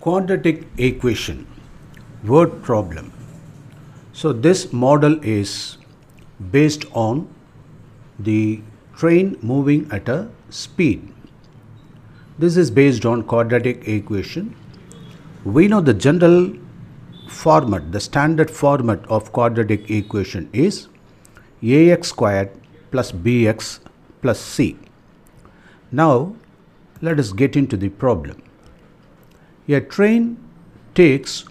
quadratic equation word problem. So this model is based on the train moving at a speed. This is based on quadratic equation. We know the general format the standard format of quadratic equation is ax squared plus bx plus c. Now let us get into the problem a train takes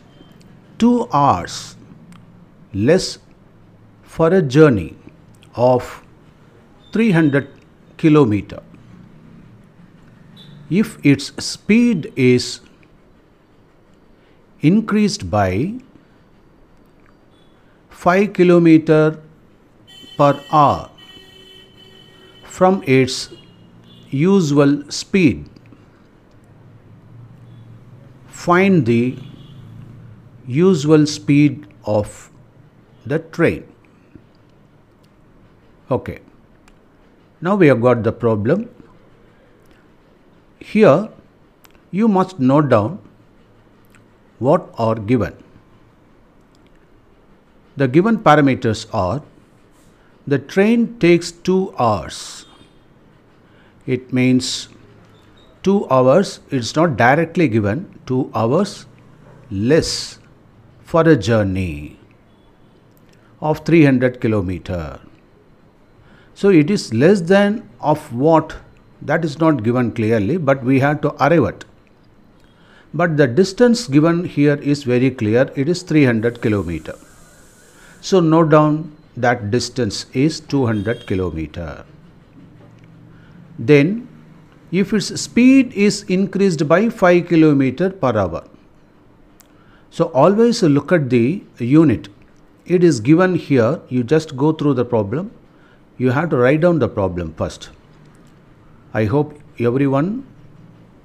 2 hours less for a journey of 300 kilometer. If its speed is increased by 5 kilometer per hour from its usual speed find the usual speed of the train. Okay, now we have got the problem. Here you must note down what are given. The given parameters are the train takes 2 hours. It means 2 hours, it's not directly given, 2 hours less for a journey of 300 kilometer. So it is less than of what that is not given clearly but we have to arrive at. But the distance given here is very clear it is 300 kilometer. So note down that distance is 200 kilometer. Then if its speed is increased by 5 kilometer per hour. So always look at the unit. It is given here. You just go through the problem. You have to write down the problem first. I hope everyone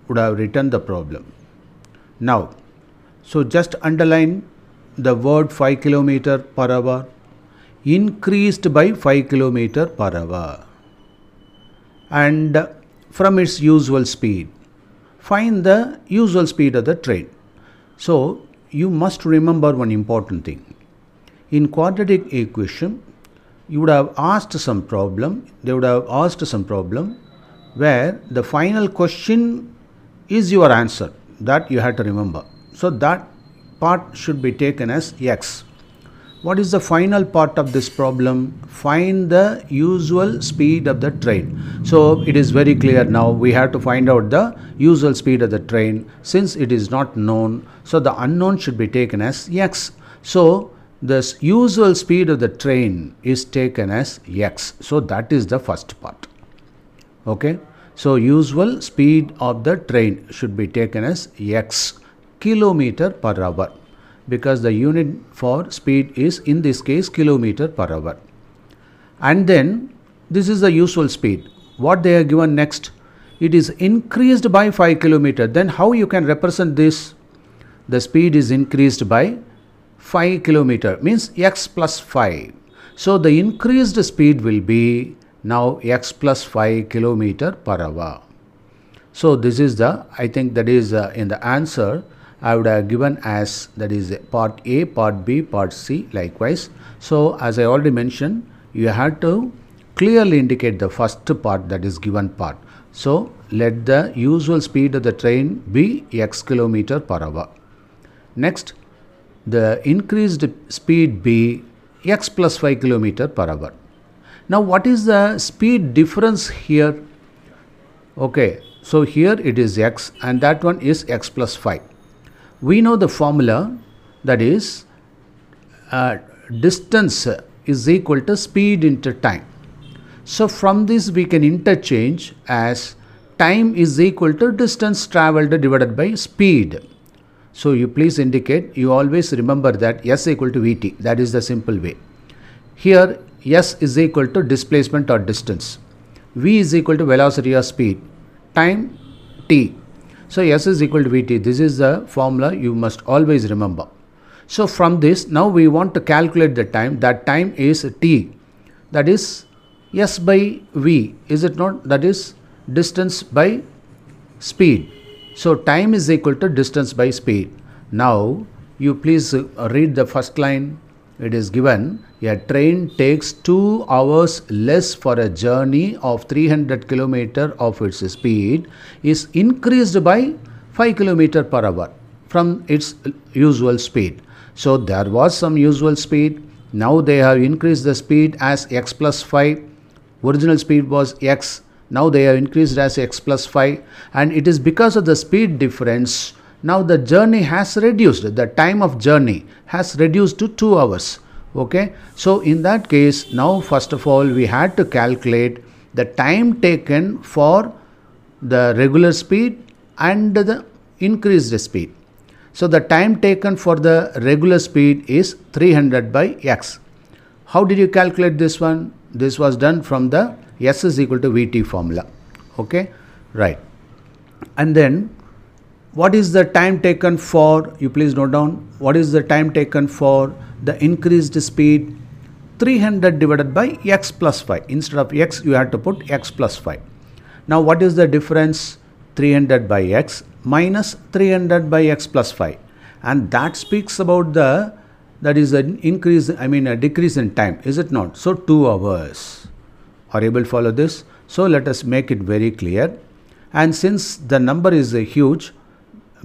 would have written the problem. Now, so just underline the word 5 kilometer per hour increased by 5 kilometer per hour and from its usual speed. Find the usual speed of the train. So you must remember one important thing. In quadratic equation, you would have asked some problem, they would have asked some problem where the final question is your answer that you have to remember. So that part should be taken as x. What is the final part of this problem? Find the usual speed of the train. So it is very clear now we have to find out the usual speed of the train since it is not known. So the unknown should be taken as x. So this usual speed of the train is taken as x. So that is the first part. Okay. So usual speed of the train should be taken as x kilometer per hour because the unit for speed is in this case kilometer per hour. And then this is the usual speed. What they are given next? It is increased by 5 kilometer. Then how you can represent this? The speed is increased by 5 kilometer means x plus 5. So the increased speed will be now x plus 5 kilometer per hour. So this is the I think that is uh, in the answer I would have given as that is part A, part B, part C likewise. So as I already mentioned, you have to clearly indicate the first part that is given part. So let the usual speed of the train be x kilometer per hour. Next, the increased speed be x plus 5 kilometer per hour. Now what is the speed difference here? Okay, so here it is x and that one is x plus 5 we know the formula that is uh, distance is equal to speed into time. So from this we can interchange as time is equal to distance traveled divided by speed. So you please indicate, you always remember that S equal to Vt, that is the simple way. Here S is equal to displacement or distance. V is equal to velocity or speed. Time T so S is equal to Vt. This is the formula you must always remember. So from this now we want to calculate the time. That time is T. That is S by V. Is it not? That is distance by speed. So time is equal to distance by speed. Now you please read the first line. It is given a train takes 2 hours less for a journey of 300 km of its speed is increased by 5 km per hour from its usual speed. So there was some usual speed. Now they have increased the speed as x plus 5. Original speed was x. Now they have increased as x plus 5 and it is because of the speed difference now the journey has reduced. The time of journey has reduced to 2 hours. Okay? So in that case now first of all we had to calculate the time taken for the regular speed and the increased speed. So the time taken for the regular speed is 300 by x. How did you calculate this one? This was done from the s is equal to vt formula. Okay? Right. And then what is the time taken for you please note down what is the time taken for the increased speed 300 divided by x plus 5. Instead of x, you have to put x plus 5. Now, what is the difference? 300 by x minus 300 by x plus 5. And that speaks about the, that is an increase, I mean a decrease in time, is it not? So, 2 hours. Are you able to follow this? So, let us make it very clear. And since the number is a huge,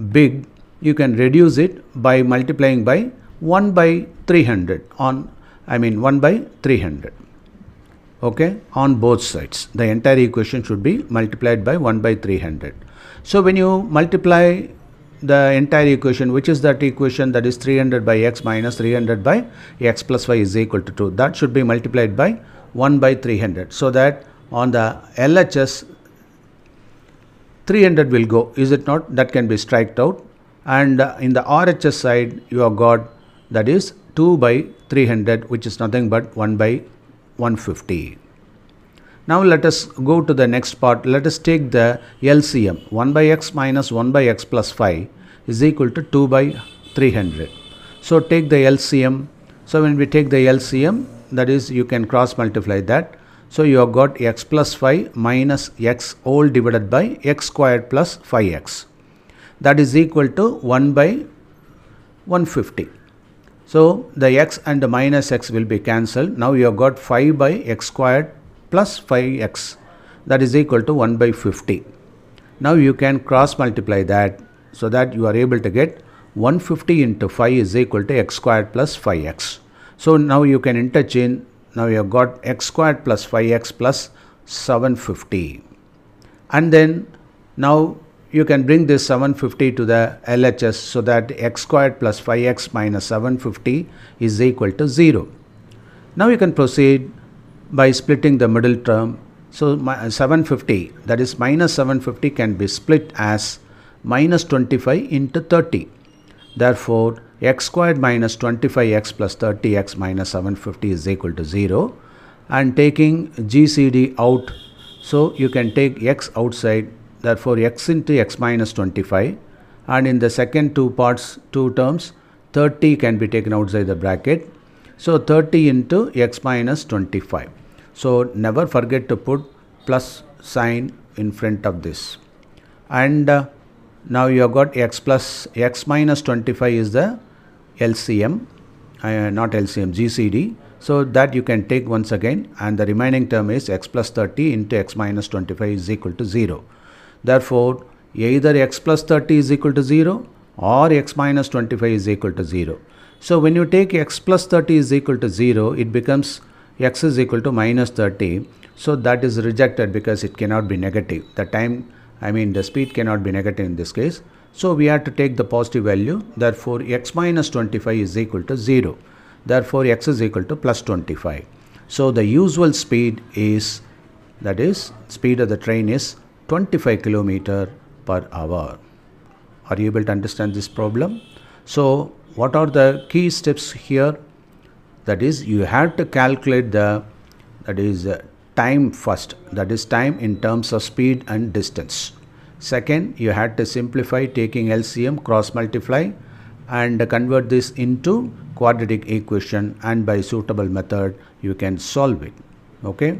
big, you can reduce it by multiplying by 1 by 300 on I mean 1 by 300 okay? On both sides. The entire equation should be multiplied by 1 by 300 so when you multiply the entire equation which is that equation? That is 300 by x minus 300 by x plus y is equal to 2 that should be multiplied by 1 by 300 so that on the LHS 300 will go is it not that can be striked out and uh, in the RHS side you have got that is 2 by 300 which is nothing but 1 by 150. Now let us go to the next part. Let us take the LCM 1 by x minus 1 by x plus 5 is equal to 2 by 300. So take the LCM. So when we take the LCM that is you can cross multiply that. So you have got x plus 5 minus x all divided by x squared plus 5x. That is equal to 1 by 150. So the x and the minus x will be cancelled. Now you have got 5 by x squared plus 5x that is equal to 1 by 50. Now you can cross multiply that so that you are able to get 150 into 5 is equal to x squared plus 5x. So now you can interchange now you have got x squared plus 5x plus 750 and then now you can bring this 750 to the LHS so that x squared plus 5x minus 750 is equal to 0. Now you can proceed by splitting the middle term. So 750 that is minus 750 can be split as minus 25 into 30. Therefore x squared minus 25x plus 30x minus 750 is equal to 0 and taking GCD out. So you can take x outside therefore x into x minus 25 and in the second two parts two terms 30 can be taken outside the bracket. So 30 into x minus 25 so never forget to put plus sign in front of this. And uh, now you have got x plus x minus 25 is the LCM uh, not LCM GCD so that you can take once again and the remaining term is x plus 30 into x minus 25 is equal to 0 Therefore, either x plus 30 is equal to 0 or x minus 25 is equal to 0. So, when you take x plus 30 is equal to 0, it becomes x is equal to minus 30. So, that is rejected because it cannot be negative. The time, I mean the speed cannot be negative in this case. So, we have to take the positive value. Therefore, x minus 25 is equal to 0. Therefore, x is equal to plus 25. So, the usual speed is that is speed of the train is 25 kilometer per hour. Are you able to understand this problem? So, what are the key steps here? That is, you have to calculate the that is uh, time first. That is time in terms of speed and distance. Second, you had to simplify taking LCM cross multiply and convert this into quadratic equation and by suitable method you can solve it. Okay.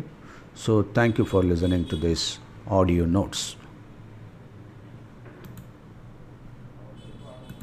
So, thank you for listening to this audio notes.